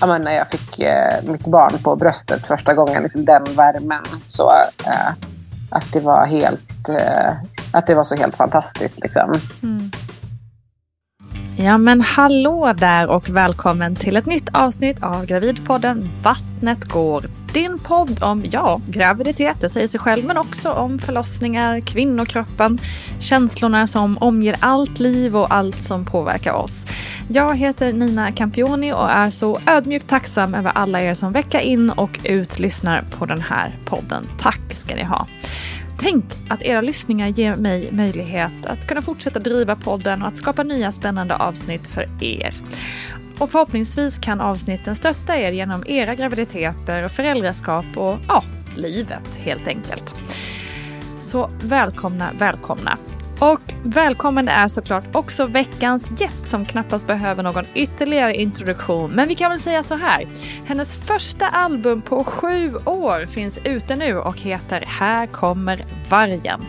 ja, men när jag fick eh, mitt barn på bröstet första gången, liksom den värmen. Så, eh, att det var helt, eh, att det var så helt fantastiskt. Liksom. Mm. Ja men hallå där och välkommen till ett nytt avsnitt av Gravidpodden Vattnet går. Din podd om, ja, graviditet, det säger sig själv, men också om förlossningar, kvinnokroppen, känslorna som omger allt liv och allt som påverkar oss. Jag heter Nina Campioni och är så ödmjukt tacksam över alla er som vecka in och ut lyssnar på den här podden. Tack ska ni ha. Tänk att era lyssningar ger mig möjlighet att kunna fortsätta driva podden och att skapa nya spännande avsnitt för er. Och förhoppningsvis kan avsnitten stötta er genom era graviditeter och föräldraskap och ja, livet helt enkelt. Så välkomna, välkomna. Och välkommen är såklart också veckans gäst som knappast behöver någon ytterligare introduktion. Men vi kan väl säga så här. Hennes första album på sju år finns ute nu och heter Här kommer vargen.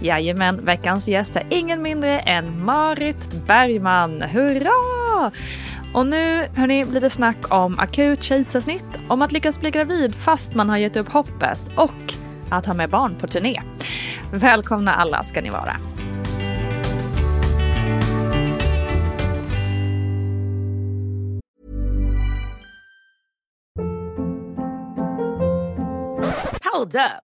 Jajamän, veckans gäst är ingen mindre än Marit Bergman. Hurra! Och nu hörni, blir det snack om akut kejsarsnitt, om att lyckas bli gravid fast man har gett upp hoppet och att ha med barn på turné. Välkomna alla ska ni vara. Hold up.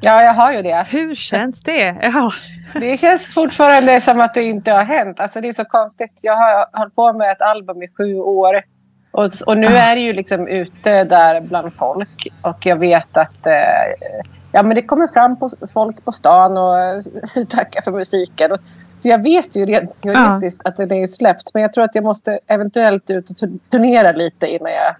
Ja, jag har ju det. Hur känns det? Ja. Det känns fortfarande som att det inte har hänt. Alltså det är så konstigt. Jag har hållit på med ett album i sju år. Och, och nu är det ju liksom ute där bland folk. Och jag vet att eh, ja, men det kommer fram på, folk på stan och tackar för musiken. Så jag vet ju rent teoretiskt ja. att den är släppt. Men jag tror att jag måste eventuellt ut och turnera lite innan jag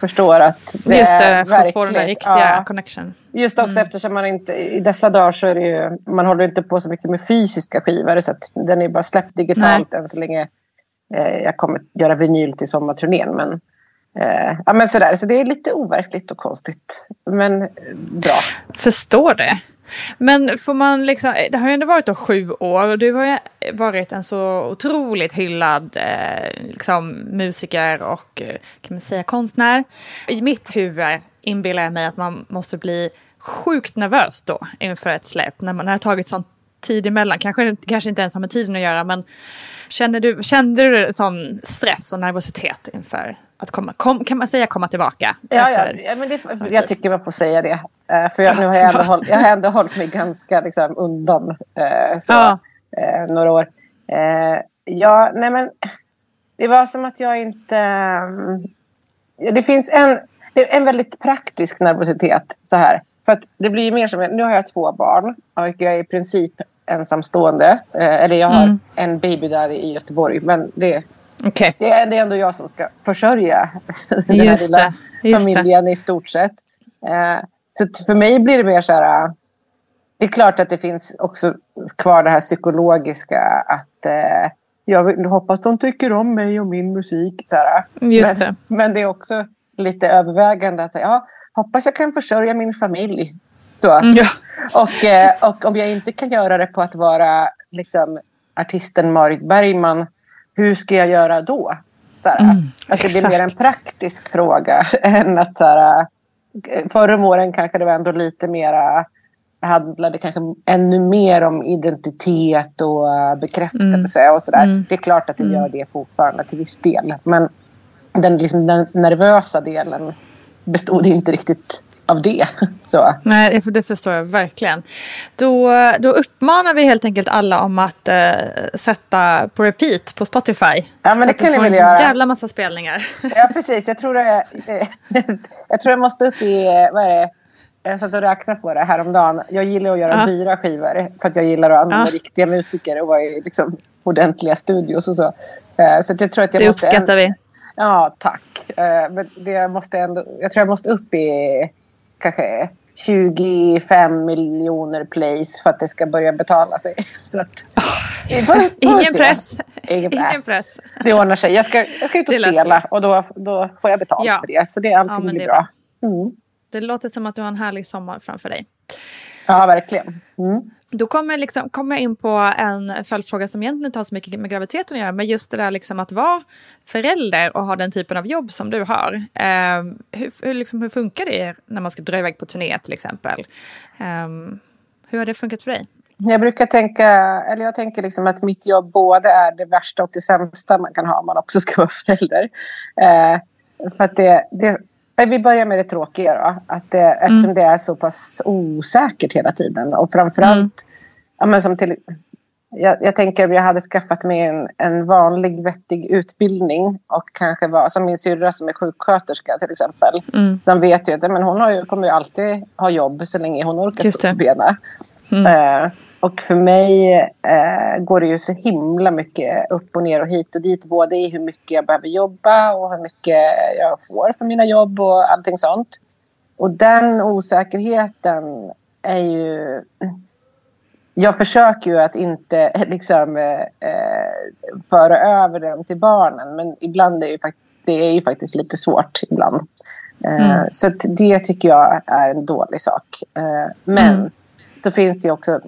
förstår att det Just det, är för att få den där riktiga ja. connection. Just också mm. eftersom man inte i dessa dagar så är det ju, man håller inte på så mycket med fysiska skivor så att den är bara släppt digitalt Nej. än så länge eh, jag kommer göra vinyl till sommarturnén. Men, eh, ja, men sådär, så det är lite overkligt och konstigt. Men bra. Förstår det. Men får man liksom, det har ju ändå varit då sju år och du har ju varit en så otroligt hyllad eh, liksom, musiker och eh, kan man säga konstnär. I mitt huvud inbillar jag mig att man måste bli sjukt nervös då inför ett släpp. När man har tagit sån tid emellan. Kanske, kanske inte ens har med tiden att göra men känner du, kände du sån stress och nervositet inför att komma, kom, kan man säga komma tillbaka? Ja, ja, ja men det, jag tycker man får säga det. Uh, för jag, nu har jag, ändå hållit, jag har ändå hållit mig ganska liksom, undan uh, så, ja. uh, några år. ja, nej men det var som att jag inte... Um, det finns en, en väldigt praktisk nervositet så här. För att det blir mer som, nu har jag två barn och jag är i princip ensamstående. eller jag har mm. en baby där i Göteborg. Men det, Okay. Det, är, det är ändå jag som ska försörja den här lilla familjen det. i stort sett. Så för mig blir det mer så här... Eh, det är klart att det finns också kvar det här psykologiska att eh, jag hoppas de tycker om mig och min musik. Så här. Just men, det. men det är också lite övervägande att säga, ja, hoppas jag kan försörja min familj. Så. Mm, ja. och, eh, och om jag inte kan göra det på att vara liksom, artisten Marit Bergman hur ska jag göra då? mm, att det blir mer en praktisk fråga än att så här, förr om åren kanske det var ändå lite mera handlade kanske ännu mer om identitet och bekräftelse mm. och sådär. Mm. Det är klart att det gör mm. det fortfarande till viss del. Men den, liksom, den nervösa delen bestod inte riktigt av det. Så. Nej, det förstår jag verkligen. Då, då uppmanar vi helt enkelt alla om att uh, sätta på repeat på Spotify. Ja, men det kan ni väl göra. en jävla massa spelningar. Ja, precis. Jag tror, det, jag tror jag måste upp i, vad är det? Jag satt och räknade på det häromdagen. Jag gillar att göra ja. dyra skivor för att jag gillar att använda ja. riktiga musiker och vara i liksom, ordentliga studios och så. Uh, så jag tror att jag det måste uppskattar vi. Ja, tack. Men det måste ändå, jag tror jag måste upp i kanske 25 miljoner plays för att det ska börja betala sig. Så att, får ingen, press. Ingen, ingen press. Det ordnar sig. Jag ska, jag ska ut och spela och då, då får jag betalt ja. för det. Så det, allting ja, blir bra. Mm. Det låter som att du har en härlig sommar framför dig. Ja, verkligen. Mm. Då kommer, liksom, kommer jag in på en följdfråga som egentligen inte har så mycket med graviditeten att göra, men just det där liksom att vara förälder och ha den typen av jobb som du har. Eh, hur, hur, liksom, hur funkar det när man ska dra iväg på turné till exempel? Eh, hur har det funkat för dig? Jag brukar tänka, eller jag tänker liksom att mitt jobb både är det värsta och det sämsta man kan ha om man också ska vara förälder. Eh, för att det, det, vi börjar med det tråkiga då. Att det, eftersom mm. det är så pass osäkert hela tiden. Och framförallt, mm. ja, men som till, jag, jag, tänker om jag hade skaffat mig en, en vanlig vettig utbildning och kanske var som min syrra som är sjuksköterska till exempel. Mm. Som vet ju att men hon har ju, kommer ju alltid ha jobb så länge hon orkar stå på benen. Mm. Uh, och för mig eh, går det ju så himla mycket upp och ner och hit och dit. Både i hur mycket jag behöver jobba och hur mycket jag får för mina jobb och allting sånt. Och den osäkerheten är ju... Jag försöker ju att inte liksom, eh, föra över den till barnen. Men ibland är det ju, det är ju faktiskt lite svårt ibland. Eh, mm. Så det tycker jag är en dålig sak. Eh, men mm så finns det också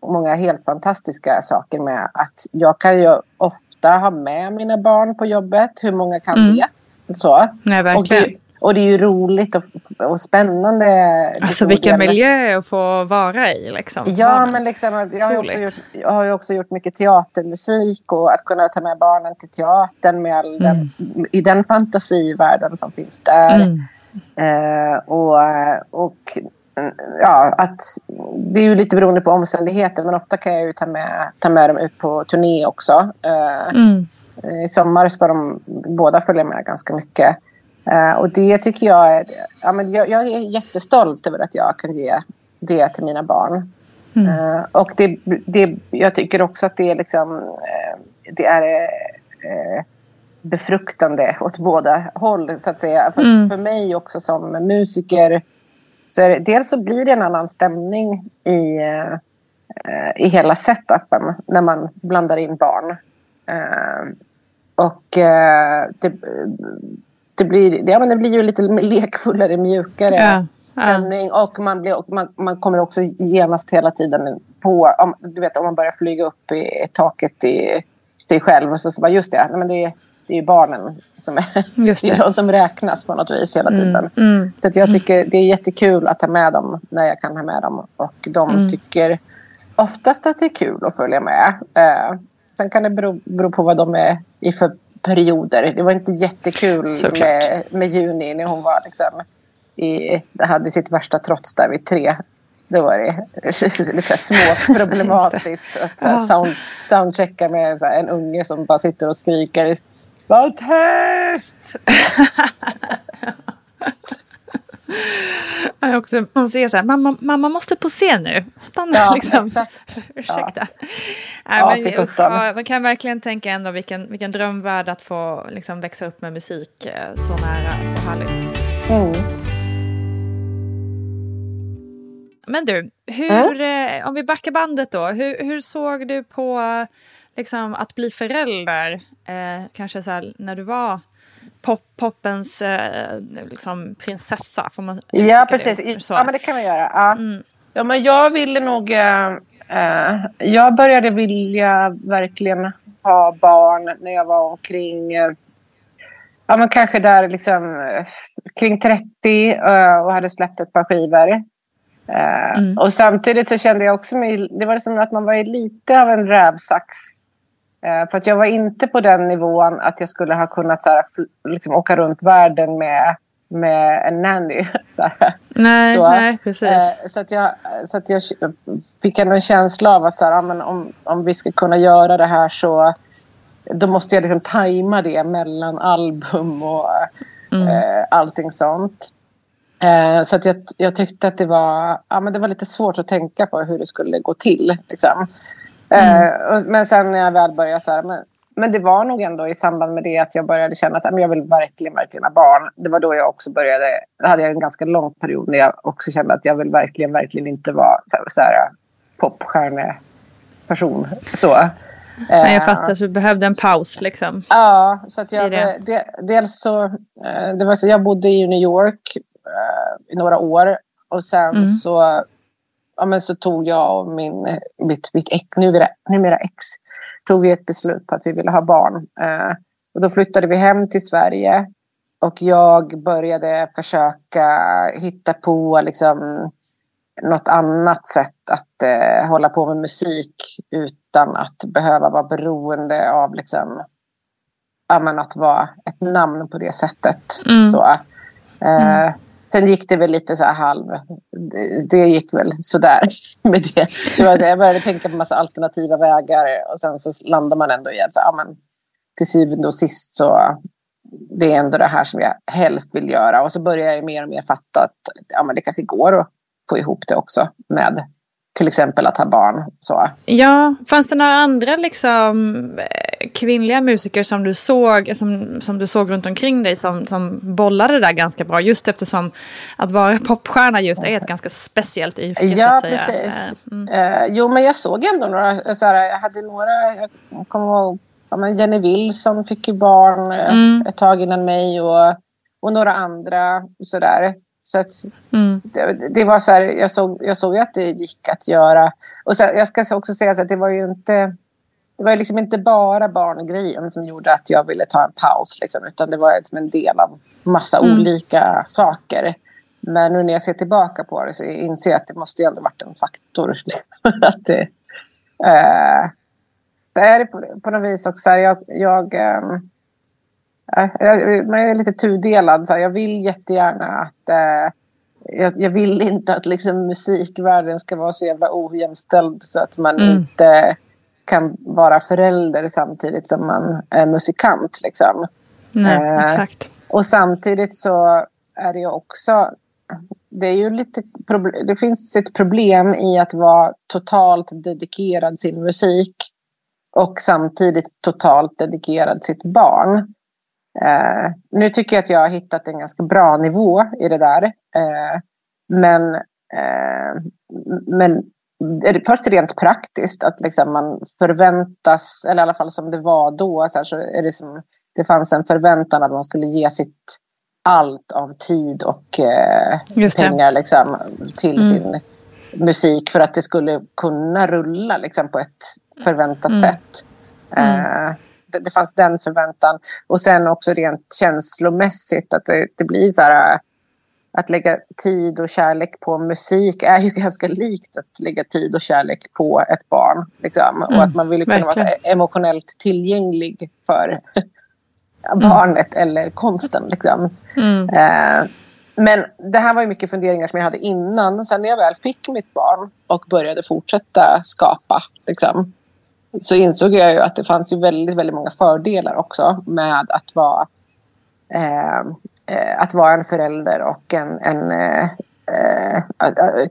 många helt fantastiska saker med att jag kan ju ofta ha med mina barn på jobbet. Hur många kan mm. det? Så. Nej, verkligen. Och det, och det är ju roligt och, och spännande. Alltså vilken miljö att få vara i. Liksom. Ja, men liksom, jag, har också gjort, jag har ju också gjort mycket teatermusik och att kunna ta med barnen till teatern med all mm. den, i den fantasivärlden som finns där. Mm. Eh, och, och ja, att det är ju lite beroende på omständigheter men ofta kan jag ju ta med, ta med dem ut på turné också. Eh, mm. I sommar ska de båda följa med ganska mycket. Uh, och det tycker jag är... Ja, men jag, jag, är jättestolt över att jag kan ge det till mina barn. Mm. Uh, och det, det, jag tycker också att det är liksom... Det är befruktande åt båda håll, så att säga. För, mm. för mig också som musiker så det, dels så blir det en annan stämning i, eh, i hela setupen när man blandar in barn. Eh, och eh, det, det, blir, ja, men det blir ju lite lekfullare, mjukare ja, stämning. Och, man, blir, och man, man kommer också genast hela tiden på... Om, du vet, om man börjar flyga upp i taket i sig själv och så, så bara just det, nej, men det, det är barnen som, är, Just det. är det. de som räknas på något vis hela tiden. Mm. Så att jag tycker det är jättekul att ha med dem när jag kan ha med dem. Och de Mm. tycker oftast att det är kul att följa med. Eh, sen kan det bero, bero på vad de är i för perioder. Det var inte jättekul Såklart. med, med juni när hon var liksom i, hade sitt värsta trots där vid tre. Då var det lite små problematiskt att så här, sound, soundchecka med så här, en unge som bara sitter och skriker. Tyst! Jag också, man ser så här, mamma, mamma måste på scen nu. Stanna Ja, liksom. exakt. Ursäkta. Ja, Nej, men, ja, man kan verkligen tänka ändå vilken, vilken drömvärld att få liksom, växa upp med musik eh, så nära, så härligt. Mm. Men du, hur, eh, om vi backar bandet då. Hur, hur såg du på liksom, att bli förälder? Eh, kanske så här, när du var pop, poppens eh, liksom, prinsessa. Får man Ja, precis. Det? Så. Ja, men det kan man göra. Ja. Mm. Ja, men jag ville nog... eh, eh, jag började vilja verkligen ha barn när jag var omkring... eh, ja, men kanske där liksom kring 30 eh, och hade släppt ett par skivor. Eh, Mm. Och samtidigt så kände jag också mig... Det var som att man var lite av en rävsax. Eh, för att jag var inte på den nivån att jag skulle ha kunnat så här, liksom, åka runt världen med, med en nanny. Nej, Så, nej, precis. Eh, så, att jag, så att jag fick ändå en känsla av att så här, men om, om vi ska kunna göra det här så då måste jag liksom tajma det mellan album och Mm. allting sånt. Eh, så att jag, jag tyckte att det var, ja, men det var lite svårt att tänka på hur det skulle gå till. Liksom. Mm. Eh, och, men sen när jag väl började så här, men, men det var nog ändå i samband med det att jag började känna att men jag vill verkligen, verkligen ha barn. Det var då jag också började, då hade jag en ganska lång period när jag också kände att jag vill verkligen, verkligen inte vara så här, popstjärneperson. Så. Nej, Eh, jag fattar, så du behövde en paus liksom. Ja, så att jag, dels så, eh, det var så, jag bodde i New York eh, i några år och sen Mm. så, ja, men så tog jag och min, mitt, mitt ex, numera, numera ex, tog vi ett beslut på att vi ville ha barn. Eh, och då flyttade vi hem till Sverige och jag började försöka hitta på liksom, något annat sätt att eh, hålla på med musik utan att behöva vara beroende av liksom, ja, att vara ett namn på det sättet. Mm. Så, eh, Sen gick det väl lite så här halv... Det, det gick väl sådär med det. det var, så jag började tänka på massa alternativa vägar och sen så landar man ändå i att så, ja, men, till syvende och sist så det är ändå det här som jag helst vill göra. Och så börjar jag mer och mer fatta att ja, men det kanske går att få ihop det också med till exempel att ha barn. Så. Ja, fanns det några andra liksom, eh, kvinnliga musiker som du såg som, som du såg runt omkring dig som, som bollade det där ganska bra? Just eftersom att vara popstjärna just är ett ganska speciellt yrke. Ja, precis. Eh, Mm. Eh, jo, men jag såg ändå några. Så här, jag hade några. Jag kommer ihåg Jenny Wilson fick ju barn Mm. ett tag innan mig och, och några andra. Så där. Så att, Mm. det, det var så här, jag såg, jag såg ju att det gick att göra. Och så, jag ska också säga att det var ju inte det var ju liksom inte bara barngrejen som gjorde att jag ville ta en paus. Liksom, utan det var liksom en del av massa Mm. olika saker. Men nu när jag ser tillbaka på det så inser jag att det måste ju ändå varit en faktor. att det, eh, det är på, på något vis också. så här, Jag, jag, jag, man är lite tudelad. Så jag vill jättegärna att... Eh, jag, jag vill inte att liksom, musikvärlden ska vara så jävla ojämställd så att man Mm. inte kan vara förälder samtidigt som man är musikant. Liksom. Nej, Eh, exakt. Och samtidigt så är det ju också... Det, är ju lite det finns ett problem i att vara totalt dedikerad sin musik och samtidigt totalt dedikerad sitt barn. Eh, nu tycker jag att jag har hittat en ganska bra nivå i det där. Eh, men, eh, men först rent praktiskt att liksom man förväntas, eller i alla fall som det var då, så, här, så är det som det fanns en förväntan att man skulle ge sitt allt av tid och eh, pengar liksom, till Mm. sin musik för att det skulle kunna rulla liksom, på ett förväntat Mm. sätt. Mm. Det, fanns den förväntan. Och sen också rent känslomässigt att det, det blir så här att lägga tid och kärlek på musik är ju ganska likt att lägga tid och kärlek på ett barn. Liksom. Mm, och att man vill kunna verkligen. vara emotionellt tillgänglig för barnet eller konsten. Liksom. Mm. Eh, men det här var ju mycket funderingar som jag hade innan. Sen när jag väl fick mitt barn och började fortsätta skapa liksom, så insåg jag ju att det fanns ju väldigt, väldigt många fördelar också med att vara, eh, eh, att vara en förälder och en, en eh, eh, att, att-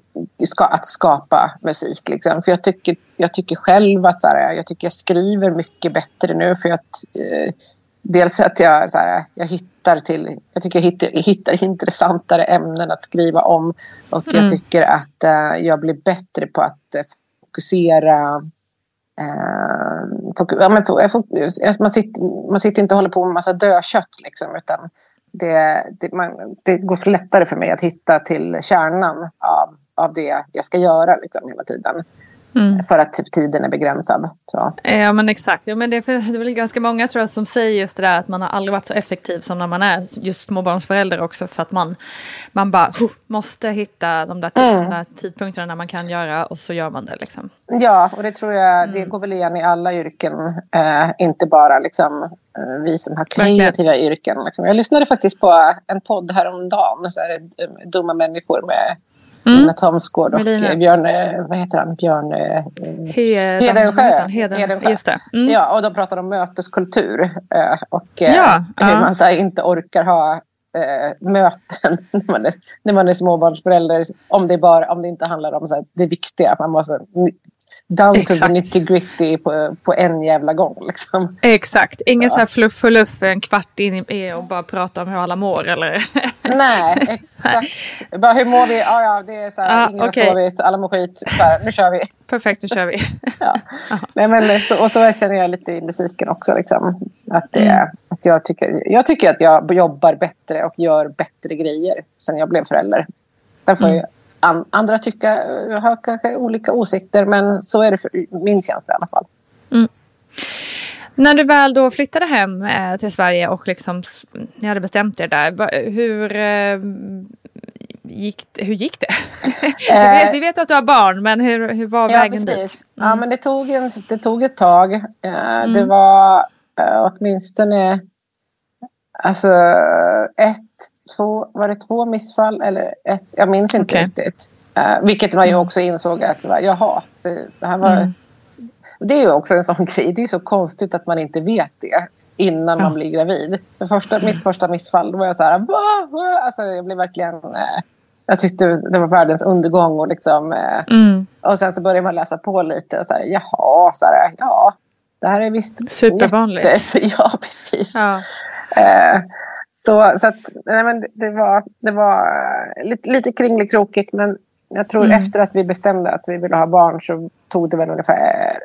ska, att skapa musik. Liksom. För jag tycker, jag tycker själv att så här, jag, tycker jag skriver mycket bättre nu för att eh, dels att jag, så här, jag hittar till, jag tycker jag hittar, hittar intressantare ämnen att skriva om och jag tycker att eh, jag blir bättre på att fokusera foku- Ehm, ja, men, man, sitter, man sitter inte och håller på med massa dödkött liksom, utan det, det, man, det går för lättare för mig att hitta till kärnan av, av det jag ska göra liksom, hela tiden. Mm. För att tiden är begränsad. Så. Ja men exakt, ja, men det, är, det är väl ganska många tror jag som säger just det där att man har aldrig varit så effektiv som när man är just småbarnsförälder också för att man, man bara huh, måste hitta de där, Mm. de där tidpunkterna när man kan göra och så gör man det liksom. Ja, och det tror jag Mm. det går väl igen i alla yrken. Eh, inte bara liksom, eh, vi som har Verkligen. kreativa yrken. Liksom. Jag lyssnade faktiskt på en podd häromdagen. Så här, eh, Dumma människor med Mm. Lina Thomsgård och Med Lina. eh, Björn, eh, vad heter han? Björn Heden, Hedensjö. Hedensjö. Just det. Mm. Ja, och de pratar om möteskultur. Eh, och Ja, hur ja. man så här, inte orkar ha eh, möten när man, är, när man är småbarnsförälder. Om det, bara, om det inte handlar om så här, det viktiga. Man måste down to the nitty gritty på, på en jävla gång. Liksom. Exakt, ingen så här fluff och luff en kvart in i och bara prata om hur alla mår eller? Nej, exakt. Bara, hur mår vi? Ja, ja, det är så här, Ja, ingen okej. har sovit, alla mår skit. Så här, nu kör vi. Perfekt, nu kör vi. Ja. Nej, men, så, och så känner jag lite i musiken också. Liksom, att det, Mm. att jag, tycker, jag tycker att jag jobbar bättre och gör bättre grejer sen jag blev förälder. Sen får Mm. Andra tycka, jag har kanske olika åsikter men så är det för min känsla i alla fall. När du väl då flyttade hem eh, till Sverige och liksom, ni hade bestämt er där, hur, eh, gick, hur gick det? vi, vet, vi vet att du har barn, men hur, hur var vägen dit? Mm. Ja, men det tog, en, det tog ett tag. Eh, Det var eh, åtminstone alltså, ett, två, var det två missfall? Eller ett, jag minns inte Okej. riktigt. Eh, vilket man ju också insåg att jaha, det, det här var... Mm. Det är ju också en sån grej. Det är så konstigt att man inte vet det innan Ja. man blir gravid. Det första, mitt första missfall, då var jag så här... Va, va? Alltså, jag blev verkligen... Eh, jag tyckte det var världens undergång. Och, liksom, eh, Mm. och sen så började man läsa på lite. Och så här, jaha, så här, ja, det här är visst... Supervanligt. jätte- Ja, precis. Ja. Så så att, nej, men det- var, det var eh, lite, lite kringelikrokigt. Men jag tror Mm. efter att vi bestämde att vi ville ha barn så tog det väl ungefär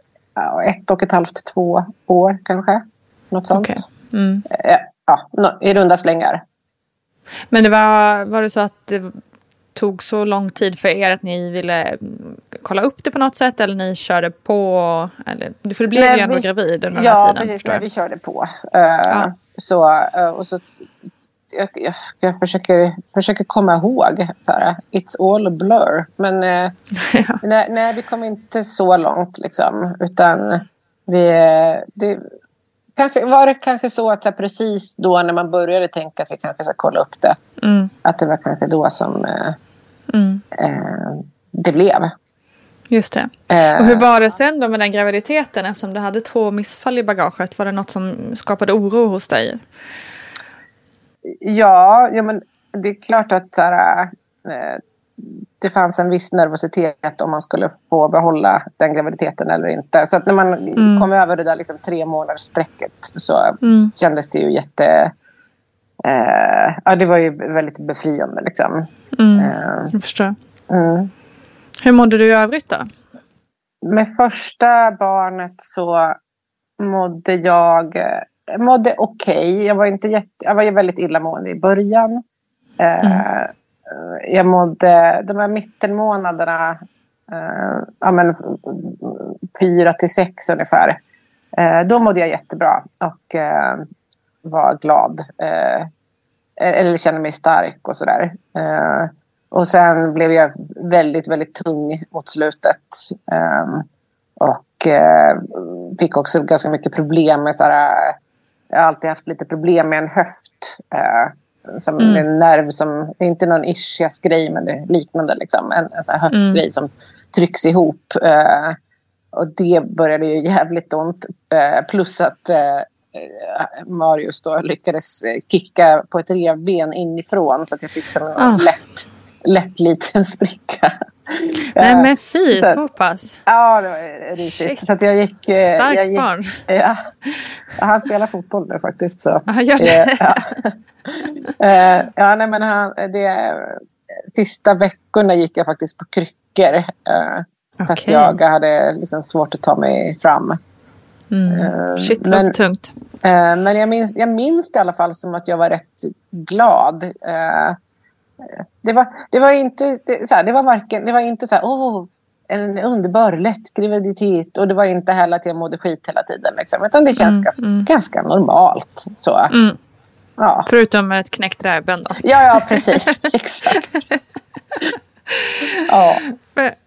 ett och ett halvt, två år kanske. Något sånt. Okej. Mm. Eh, ja, I runda slängar. Men det var, var det så att det tog så lång tid för er att ni ville kolla upp det på något sätt eller ni körde på? Eller, för du blev Nej, ju ändå vi- gravid under den ja, här tiden. precis. Nej, vi körde på. Eh, så, eh, och så, jag, jag, jag försöker, försöker komma ihåg. Så här, it's all blur. Men eh, Ja. nej, nej, vi kom inte så långt. Liksom, utan vi, det, kanske, var det kanske så att så här, precis då när man började tänka att vi kanske ska kolla upp det. Mm. Att det var kanske då som Mm. eh, det blev. Just det. Eh, Och hur var det sen då med den graviditeten eftersom du hade två missfall i bagaget? Var det något som skapade oro hos dig? Ja, ja men det är klart att så här, eh, det fanns en viss nervositet om man skulle få behålla den graviditeten eller inte. Så att när man kom över det där liksom tre månaders strecket så Mm. kändes det ju jätte... Eh, ja, det var ju väldigt befriande liksom. Mm. Eh, Jag förstår. mm. Hur mådde du i övrigt då? Med första barnet så mådde jag mådde okej. Jag var inte jätte, jag var väldigt illamående i början. Eh, Jag mådde de här mittenmånaderna, eh, ja men fyra till sex ungefär. Eh, då mådde jag jättebra och var glad. Eller kände mig stark och sådär. Eh, och sen blev jag väldigt, väldigt tung mot slutet. Ehm, och eh, fick också ganska mycket problem med såhär, jag har alltid haft lite problem med en höft. Eh, som Mm. en nerv som, det är inte någon ischias-grej men det är liknande. Liksom, en, en sån här höftgrej Mm. som trycks ihop. Eh, och det började ju jävligt ont. Eh, plus att eh, Marius då lyckades eh, kicka på ett revben inifrån så att jag fick som en Ah. lätt, lätt liten spricka. Nej Eh, men fy, så- så pass. Ja, det var risigt. Så jag gick... eh, Starkt jag gick, barn. Ja. Han spelar fotboll nu faktiskt. Så. Ja, gör det. Eh, ja. Eh, ja, nej, men han, det, sista veckorna gick jag faktiskt på kryckor. eh, För att jag hade liksom svårt att ta mig fram. Mm. Eh, Shit, men- låter tungt. Eh, men jag minns, jag minns det i alla fall som att jag var rätt glad. Det, var, det var inte det, så här, det var varken, det var inte så här, åh, en underbar lätt graviditet och det var inte heller att jag mådde skit hela tiden. Liksom, utan det känns ganska, ganska normalt. Så. Mm. Ja. Förutom ett knäckt rävben då. ja, ja, precis. Exakt. ja.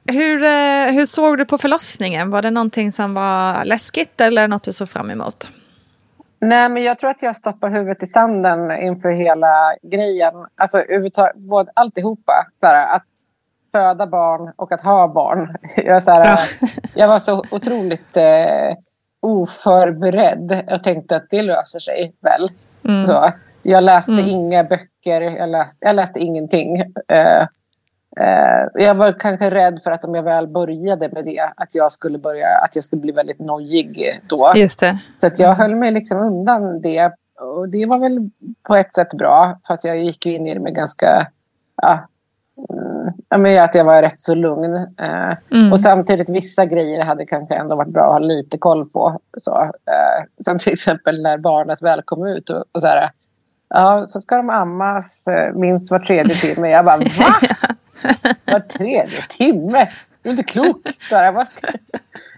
Hur, eh, hur såg du på förlossningen? Var det någonting som var läskigt eller något du såg fram emot? Nej, men jag tror att jag stoppar huvudet i sanden inför hela grejen. Alltså både alltihopa. Så här, att föda barn och att ha barn. Jag, så här, Ja. jag var så otroligt eh, oförberedd och tänkte att det löser sig väl. Mm. Så, jag läste Mm. inga böcker, jag läste, jag läste ingenting. Eh, jag var kanske rädd för att om jag väl började med det, att jag skulle, börja, att jag skulle bli väldigt nojig då. Just det. Så att jag höll mig liksom undan det. Och det var väl på ett sätt bra. För att jag gick in i det med ganska... Ja, mm, men att jag var rätt så lugn. Eh, Mm. Och samtidigt vissa grejer hade kanske ändå varit bra att ha lite koll på. Så, eh, som till exempel när barnet väl kom ut. Och, och så, här, ja, så ska de ammas eh, minst var tredje timme. Jag bara, va? Var tredje timme? Du är inte klok. Så här, vad ska,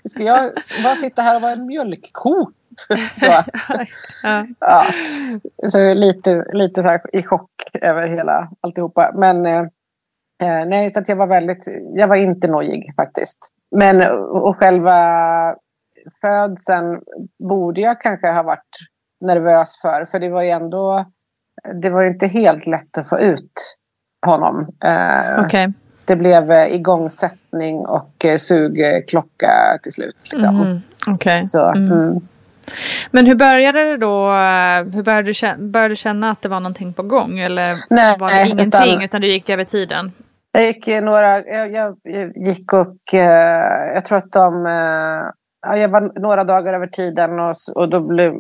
ska jag bara sitta här och vara en mjölkko? Så, Ja. ja. så lite, lite så i chock över hela alltihopa. Men eh, eh, nej, så att jag var väldigt, jag var inte nojig faktiskt. Men och själva födseln borde jag kanske ha varit nervös för. För det var ju ändå, det var ju inte helt lätt att få ut honom. Eh, Okej. Det blev eh, igångsättning och eh, sugklocka till slut. Liksom. Mhm. Okej. Så, Mm. mm. Men hur började det då? eh, Hur började du, känna, började du känna att det var någonting på gång? Eller Nej, var det ingenting utan- utan, du gick över tiden? Jag gick eh, några, jag, jag, jag gick och eh, jag tror att de, ja, jag var några dagar över tiden och, och då blev,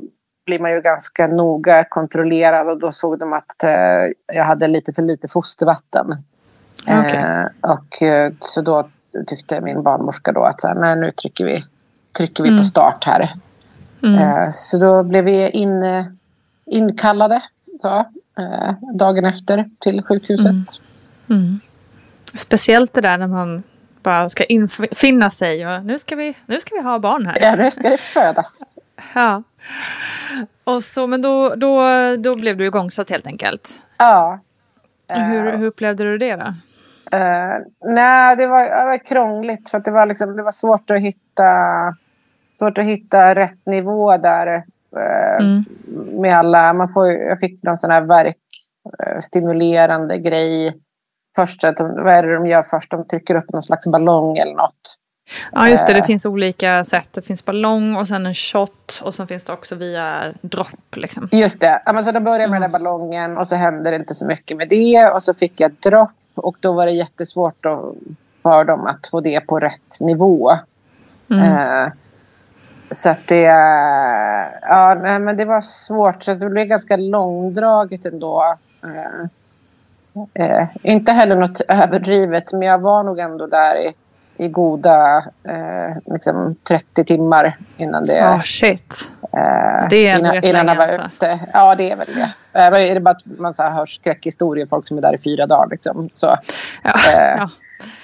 blir man ju ganska noga kontrollerad och då såg de att eh, jag hade lite för lite fostervatten. Okej. Eh, och eh, så då tyckte min barnmorska då att så här, nej, nu trycker vi, trycker vi Mm. på start här. Mm. Eh, så då blev vi in, eh, inkallade så, eh, dagen efter till sjukhuset. Mm. Mm. Speciellt det där när man bara ska infinna sig och nu ska vi, nu ska vi ha barn här. Ja, nu ska det födas. Ja. Och så, men då, då, då blev du igångsatt helt enkelt. Ja. Hur, hur upplevde du det då? Eh, nej, det var, det var krångligt för det var, liksom, det var svårt att hitta svårt att hitta rätt nivå där. eh, Mm. Med alla, man får, jag fick någon sån här verkstimulerande grej. Först, att de, vad är det de gör först? De trycker upp någon slags ballong eller något. Ja just det, det Eh. finns olika sätt. Det finns ballong och sen en shot och sen finns det också via dropp. Liksom. Just det. Ja, men så de började med den där ballongen och så hände det inte så mycket med det. Och så fick jag dropp och då var det jättesvårt för dem att få det på rätt nivå. Mm. Eh, så att det, ja, nej, men det var svårt. Så det blev ganska långdraget ändå. Eh, eh, inte heller något överdrivet, men jag var nog ändå där i, i goda eh, liksom 30 timmar innan det... Ja, shit. Eh, Det är innan, innan han var alltså. ute. Ja, det är väl det. Eh, vad är det bara att man så här hör skräckhistorier, folk som är där i fyra dagar. Liksom. Så, Ja. Eh,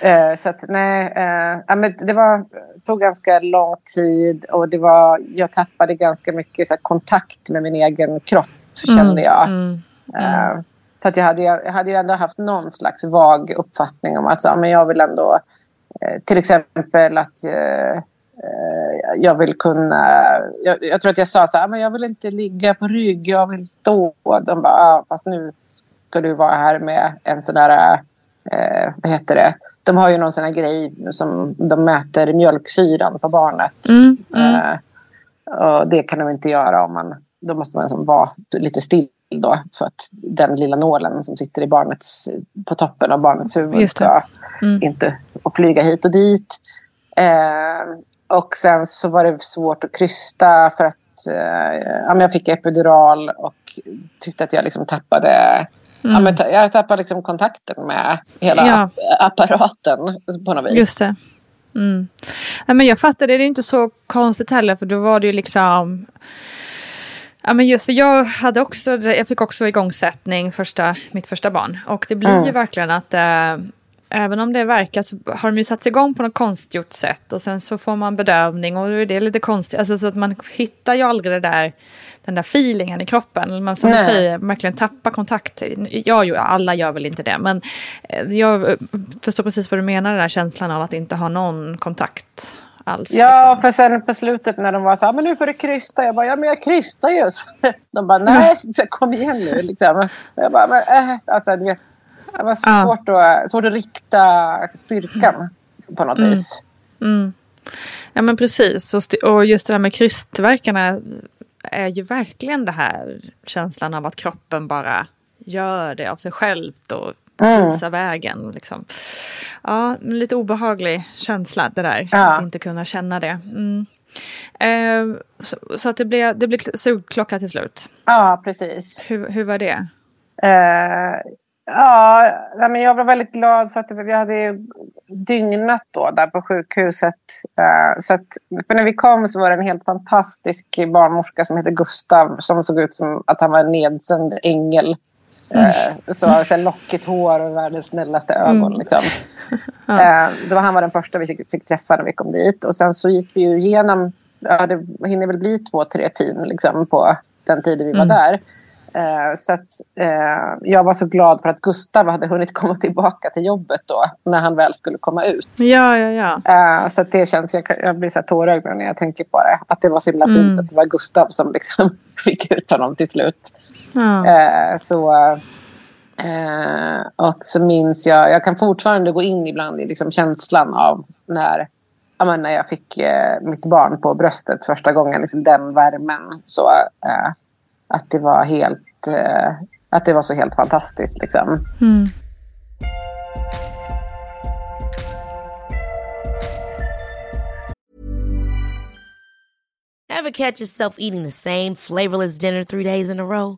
ja. eh, så att nej, eh, ja, men det var tog ganska lång tid och det var, jag tappade ganska mycket så här, kontakt med min egen kropp kände jag. Mm. Eh, för att jag hade, jag hade ju ändå haft någon slags vag uppfattning om att så, men jag vill ändå till exempel att eh, eh, jag vill kunna... Jag, jag tror att jag sa så här, men jag vill inte ligga på rygg, jag vill stå. De bara, ah, fast nu ska du vara här med en sån där, eh, vad heter det? De har ju någon sån här grej som de mäter mjölksyran på barnet. Mm. Mm. Eh, och det kan de inte göra om man... Då måste man liksom vara lite still då. För att den lilla nålen som sitter i barnets, på toppen av barnets huvud ska Mm. inte och flyga hit och dit. Eh, och sen så var det svårt att krysta för att eh, jag fick epidural och tyckte att jag liksom tappade Ja, men ta- jag tappade liksom kontakten med hela Mm. Ja. app- apparaten på något vis. Just det. Mm. Nej, men jag fattade, det är inte så konstigt heller för då var det ju liksom... Ja, men just för jag, hade också, jag fick också igångsättning första, mitt första barn. Och det blir ju verkligen att eh, även om det verkar så har de ju satts igång på något konstgjort sätt. Och sen så får man bedövning och då är det lite konstigt. Alltså, så att man hittar ju aldrig det där, den där feelingen i kroppen. Man, som Nej. du säger, verkligen tappa kontakt. Ja, ju, alla gör väl inte det. Men eh, jag eh, förstår precis vad du menar, den där känslan av att inte ha någon kontakt alls. Ja, liksom. för sen på slutet när de var så här, men nu får du krysta. Jag bara, ja men jag krystar ju. De bara, nej, så kom igen nu. Liksom. Jag bara, men äh, alltså, du vet, det var Ja. svårt, att, svårt att rikta styrkan på något vis. Mm. Ja men precis, och, st- och just det där med krystvärkarna är ju verkligen det här känslan av att kroppen bara gör det av sig självt och Mm. visar vägen. Liksom. Ja, lite obehaglig känsla det där, Ja. att inte kunna känna det. Mm. Eh, så, så att det blev, det blev sugklocka till slut. Ja, precis. Hur, hur var det? Eh, ja, men jag var väldigt glad för att vi hade dygnat då där på sjukhuset. Eh, så att, för när vi kom så var det en helt fantastisk barnmorska som heter Gustav som såg ut som att han var en nedsänd ängel. Eh, så, så lockigt hår och världens snällaste ögon. Liksom. Eh, det var, han var den första vi fick, fick träffa när vi kom dit. Och sen så gick vi ju igenom, ja, det hinner väl bli två, tre team liksom, på den tiden vi var där. Eh, så att, jag var så glad för att Gustav hade hunnit komma tillbaka till jobbet då, när han väl skulle komma ut. Ja, ja, ja. Så det känns, jag, jag blir så tårögd när jag tänker på det. Att det var så himla fint att det var Gustav som liksom fick ut honom till slut. Ja. Eh, så, eh, och så minns jag, jag kan fortfarande gå in ibland i liksom känslan av när, ja, men när jag fick eh, mitt barn på bröstet första gången. Liksom den värmen. Så, eh, att det var helt, eh, att det var så helt fantastiskt. Liksom. Mm. Ever catch yourself eating the same flavorless dinner three days in a row?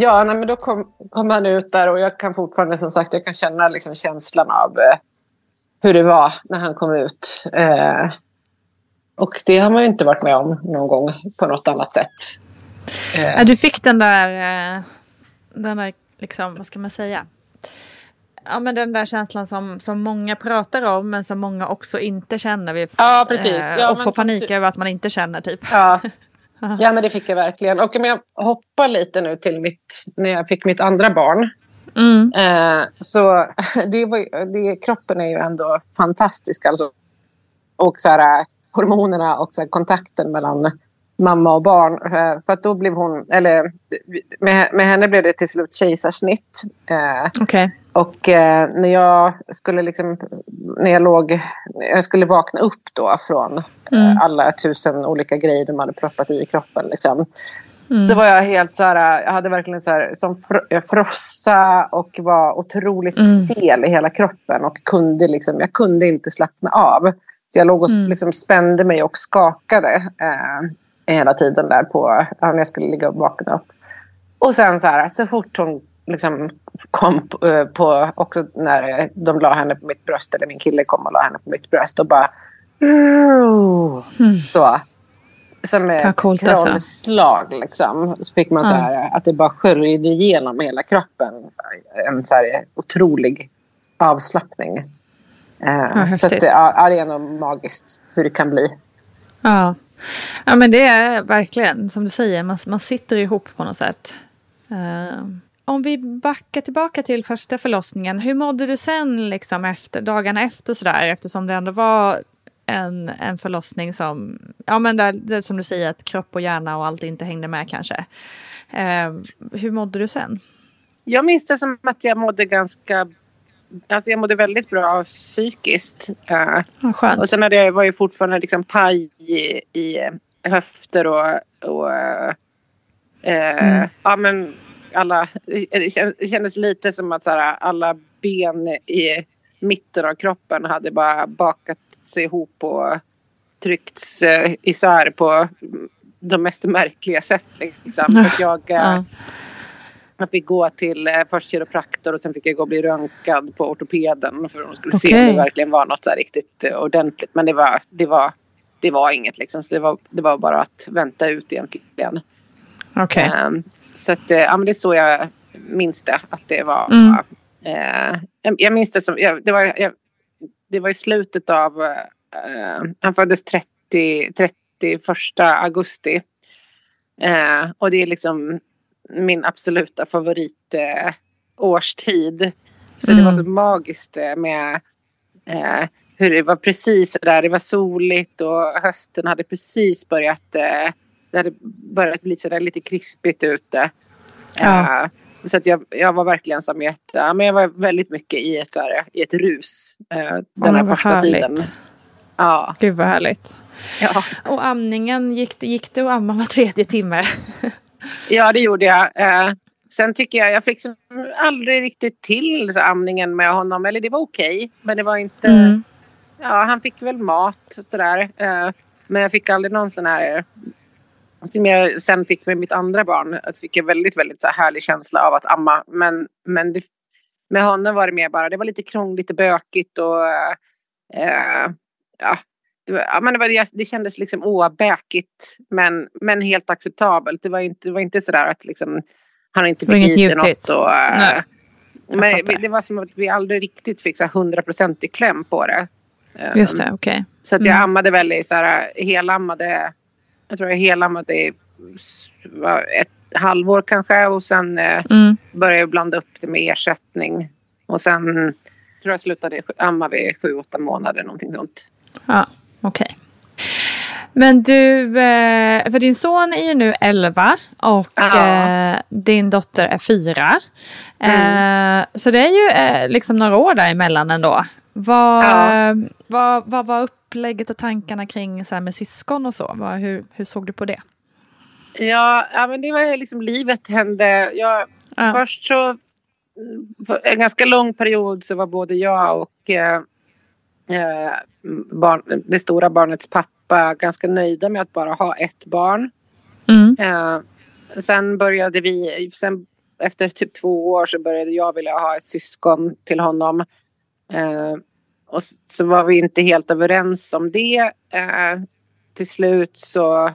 Ja, nej, men då kom, kom han ut där och jag kan fortfarande som sagt jag kan känna liksom känslan av eh, hur det var när han kom ut. Eh, och det har man ju inte varit med om någon gång på något annat sätt. Eh. Du fick den där, eh, den där liksom, vad ska man säga? Ja, men den där känslan som, som många pratar om men som många också inte känner. Vi, ja, precis. Eh, ja, och får panik över att man inte känner typ. Ja. Ja, men det fick jag verkligen. Och om jag hoppar lite nu till mitt, när jag fick mitt andra barn. Mm. Eh, så det var, det, kroppen är ju ändå fantastisk. Alltså. Och så här, hormonerna och så här, kontakten mellan mamma och barn. Eh, för att då blev hon, eller med, med henne blev det till slut kejsarsnitt. Eh, okay. Och eh, när jag skulle liksom, när jag låg, jag skulle vakna upp då från mm. eh, alla tusen olika grejer de hade proppat i kroppen liksom. Mm. Så var jag helt så här, jag hade verkligen så här, som fr frossa och var otroligt mm. stel i hela kroppen och kunde liksom, jag kunde inte slappna av. Så jag låg och mm. liksom spände mig och skakade eh, hela tiden där på, när jag skulle ligga och vakna upp. Och sen så här, så fort hon liksom kom på, eh, på, också när de la henne på mitt bröst, eller min kille kom och la henne på mitt bröst och bara mm. så. Som ett trollslag alltså. liksom. Så fick man så här, att det bara sköljde igenom hela kroppen. En så här otrolig avslappning. Ja, så att, ja, det är nog magiskt hur det kan bli. Ja. ja, men det är verkligen som du säger, man, man sitter ihop på något sätt. Uh, om vi backar tillbaka till första förlossningen, hur mådde du sen liksom efter, dagarna efter sådär, eftersom det ändå var en, en förlossning som, ja men där, som du säger att kropp och hjärna och allt inte hängde med kanske. Uh, hur mådde du sen? Jag minns det som att jag mådde ganska Alltså jag mådde väldigt bra psykiskt. Uh, oh, och sen hade jag, var jag fortfarande liksom paj i, i höfter och, och uh, mm. ja, men alla, det kändes lite som att så här, alla ben i mitten av kroppen hade bara bakat sig ihop och tryckts uh, isär på de mest märkliga sätt. Liksom. Så att jag, uh, jag fick gå till uh, först kiropraktor och sen fick jag gå och bli röntgad på ortopeden för att de skulle okay. se om det verkligen var något så riktigt ordentligt. Men det var, det var, det var inget liksom. Så det var, det var bara att vänta ut egentligen. Okay. Um, så att, ja, men det är så jag minns det. Att det var... Mm. Eh, jag, minns det som... Jag, det, var, jag, det var i slutet av... Eh, han föddes 30, 31 augusti. Eh, och det är liksom min absoluta favorit eh, årstid. Så mm. det var så magiskt eh, med eh, hur det var precis där. Det var soligt och hösten hade precis börjat eh, det hade börjat bli sådär lite krispigt ute. Ja. Uh, så att jag, jag var verkligen som ett, ja, men jag var väldigt mycket i ett, såhär, i ett rus uh, den här första härligt. tiden. Ja. Gud vad härligt. Ja. Och amningen, gick, gick det att amma var tredje timme? ja, det gjorde jag. Uh, sen tycker jag, jag fick aldrig riktigt till så, amningen med honom. Eller det var okej, okay, men det var inte... Mm. Ja, han fick väl mat sådär. Uh, men jag fick aldrig någon sån här som jag sen fick med mitt andra barn, att fick jag väldigt, väldigt så här härlig känsla av att amma. Men, men det, med honom var det mer bara, det var lite krångligt och bökigt och äh, ja, det, var, ja, men det, var, det kändes liksom åbäkigt men, men helt acceptabelt. Det var inte, det var inte sådär att liksom, han inte fick i sig något. Och, eh, Nej, jag men det var som att vi aldrig riktigt fick så här 100% i kläm på det. Eh, Just det, okej. Så att jag Mm. ammade väl i så här, helammade, jag tror jag helammade i s- vad, ett halvår kanske och sen eh, Mm. började jag blanda upp det med ersättning. Och sen tror jag slutade amma vid sju, åtta månader någonting sånt. Ja, okej. Men du, eh, för din son är ju nu 11 och Ja. eh, din dotter är 4. Mm. Så det är ju liksom några år däremellan ändå. Vad, Ja. vad, vad var upplägget och tankarna kring så här med syskon och så? Vad, hur, hur såg du på det? Ja, ja men det var ju liksom livet hände. Jag, Ja. Först så, för en ganska lång period så var både jag och eh, eh, barn, det stora barnets pappa ganska nöjda med att bara ha ett barn. Mm. Eh, sen började vi, sen efter typ två år så började jag vilja ha ett syskon till honom. Eh, och så var vi inte helt överens om det. Eh, till slut så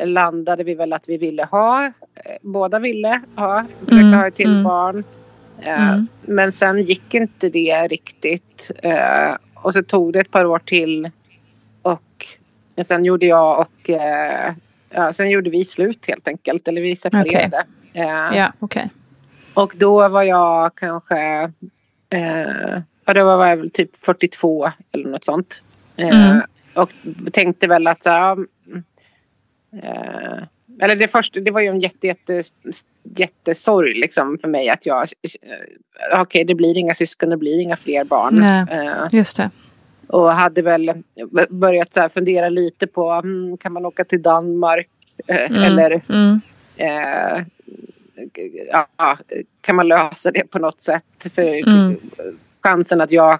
landade vi väl att vi ville ha, eh, båda ville ha, försökte Mm, ha ett till mm. barn. Eh, Mm. Men sen gick inte det riktigt. Eh, och så tog det ett par år till. Och sen gjorde jag och eh, ja, sen gjorde vi slut helt enkelt. Eller vi separerade. Eh, Ja, okej. och då var jag kanske, ja då var jag väl typ 42 eller något sånt. Eh, Mm. Och tänkte väl att ja, mm, eh, eller det första, det var ju en jätte, jätte, jättesorg liksom för mig att jag, eh, okej det blir inga syskon, det blir inga fler barn. Nej. Eh, Just det. och hade väl börjat så fundera lite på, mm, kan man åka till Danmark? Eh, Mm. Eller Mm. eh, ja, kan man lösa det på något sätt? För Mm. Chansen att jag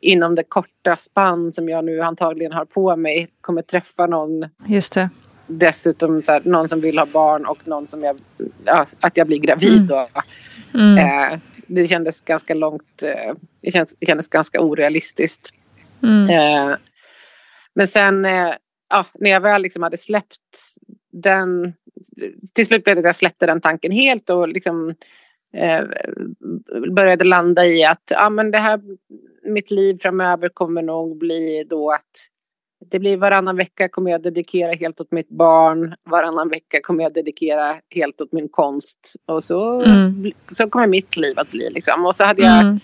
inom det korta spann som jag nu antagligen har på mig kommer träffa någon Just det. dessutom så här, någon som vill ha barn och någon som jag, ja, att jag blir gravid. då. Mm. Eh, det kändes ganska långt, eh, det kändes, det kändes ganska orealistiskt. Mm. Eh, men sen eh, ja, när jag väl liksom hade släppt den, till slut blev det att jag släppte den tanken helt och liksom eh, började landa i att ja, men det här, mitt liv framöver kommer nog bli då att det blir varannan vecka kommer jag dedikera helt åt mitt barn. Varannan vecka kommer jag dedikera helt åt min konst. Och så, Mm. så kommer mitt liv att bli. Liksom. Och så hade jag Mm.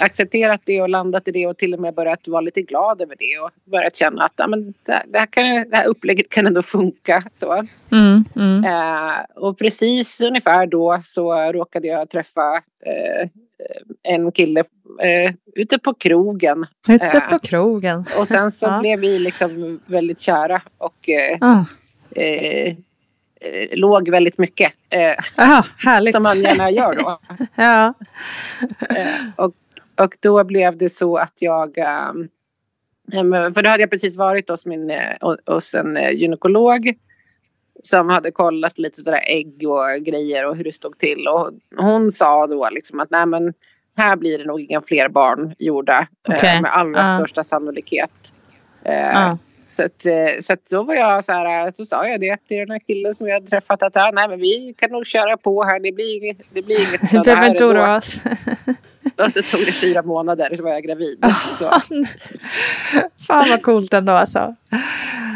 Accepterat det och landat i det och till och med börjat vara lite glad över det och börjat känna att ja, men det, här- kan, det här upplägget kan ändå funka. Så. Mm. Mm. Eh, och precis ungefär då så råkade jag träffa eh, en kille eh, ute på krogen. Ute Eh, på krogen. och sen så Ja. blev vi liksom väldigt kära och eh, Ah. eh, låg väldigt mycket. Aha, som man gärna gör då. ja. Och, och då blev det så att jag... ehm, eh, för då hade jag precis varit hos, min, eh, ho- hos en eh, gynekolog som hade kollat lite sådär ägg och grejer och hur det stod till. Och hon sa då liksom att nej men här blir det nog inga fler barn gjorda eh, med allra Ja. största sannolikhet. Ja. Så, att, eh, så att då var jag så här, så sa jag det till den här killen som jag hade träffat att ah, nej men vi kan nog köra på här, det blir inget, det blir inget sådär behöver inte ändå." oroa oss. Och så tog det fyra månader så var jag gravid. Så. Fan vad coolt ändå alltså.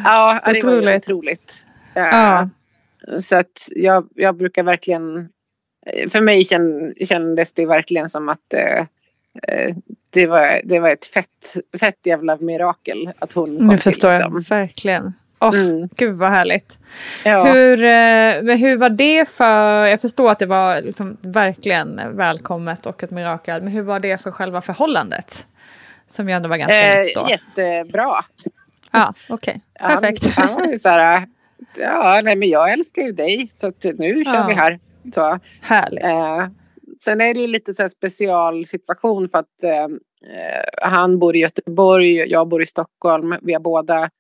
Ja, det var ju Otroligt. otroligt. Eh, Ja. Så att jag, jag brukar verkligen... För mig kändes det verkligen som att eh, eh, det, var, det var ett fett, fett jävla mirakel att hon kom Nu förstår till. jag Liksom. verkligen. Åh, Mm. Gud vad härligt. Ja. Hur, eh, men hur var det för, jag förstår att det var liksom verkligen välkommet och ett mirakel, men hur var det för själva förhållandet? Som ju ändå var ganska nytt då. Eh, jättebra. Ja, okej. Han- Perfekt. Han, var ju så här, ja, nej, men jag älskar ju dig så nu kör Ja. vi här. Så. Härligt. Eh, sen är det ju lite så här special situation för att eh, eh, han bor i Göteborg, jag bor i Stockholm. Vi har båda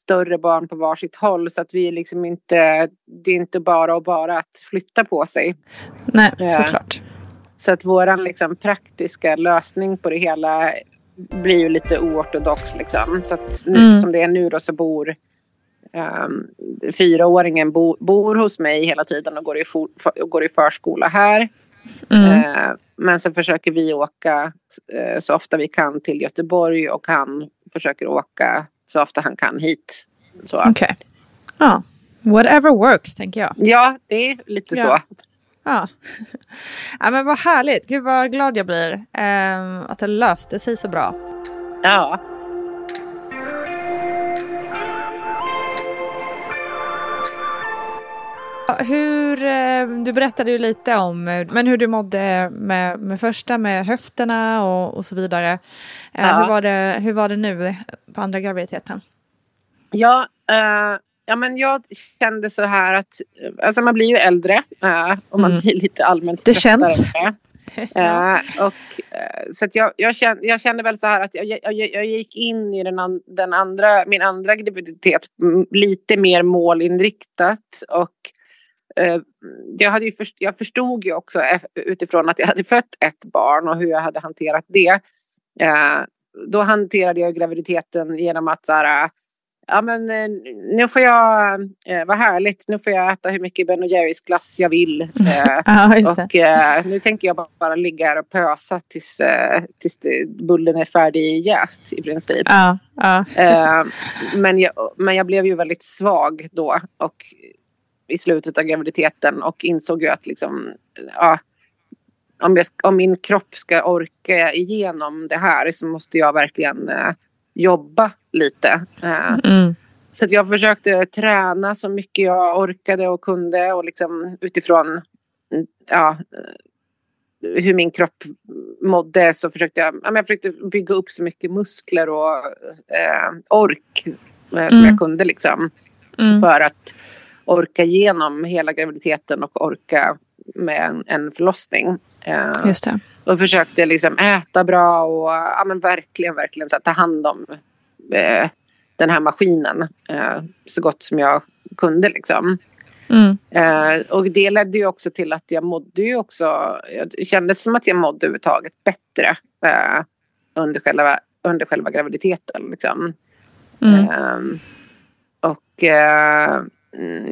större barn på varsitt håll så att vi är liksom inte, det är inte bara och bara att flytta på sig. Nej, Ja. såklart. Så att våran liksom praktiska lösning på det hela blir ju lite oortodox liksom. Så att nu, Mm. som det är nu då så bor um, fyraåringen bo, bor hos mig hela tiden och går i, for, för, går i förskola här. Mm. Eh, men så försöker vi åka eh, så ofta vi kan till Göteborg och han försöker åka så ofta han kan hit. Okej. Ja. Whatever works, tänker jag. Ja, det är lite Ja. så. Ja. ja, men vad härligt. Gud vad glad jag blir ehm, att det löste sig så bra. Ja. Hur, eh, du berättade ju lite om men hur du mådde med, med första, med höfterna och, och så vidare. Eh, Ja. hur, var det, hur var det nu på andra graviditeten? Ja, eh, ja, men jag kände så här att alltså man blir ju äldre eh, och man Mm. blir lite allmänt Det känns. Eh, och, så jag, jag, kände, jag kände väl så här att jag, jag, jag gick in i den, an, den andra, min andra graviditet mm, lite mer målinriktat. Och jag, hade först, jag förstod ju också eh, utifrån att jag hade fött ett barn och hur jag hade hanterat det. Eh, då hanterade jag graviditeten genom att så här, Ja men eh, nu får jag, eh, vad härligt, nu får jag äta hur mycket Ben Jerrys glass jag vill. Eh, Ja, och eh, nu tänker jag bara, bara ligga här och pösa tills, eh, tills bullen är färdig jäst i princip. Ja, ja. Eh, men, jag, men jag blev ju väldigt svag då och i slutet av graviditeten och insåg ju att liksom, ja, om, jag, om min kropp ska orka igenom det här så måste jag verkligen eh, jobba lite. Eh, Mm. så jag försökte träna så mycket jag orkade och kunde och liksom utifrån mm, ja, eh, hur min kropp mådde så försökte jag, jag försökte bygga upp så mycket muskler och eh, ork eh, som Mm. jag kunde liksom. Mm. För att orka igenom hela graviditeten och orka med en, en förlossning. Eh, Just det. och försökte liksom äta bra och ja, men verkligen, verkligen så ta hand om eh, den här maskinen eh, så gott som jag kunde. Liksom. Mm. Eh, och det ledde ju också till att jag mådde ju också, det kändes som att jag mådde överhuvudtaget bättre eh, under, själva, under själva graviditeten. Liksom. Mm. Ehm, och eh,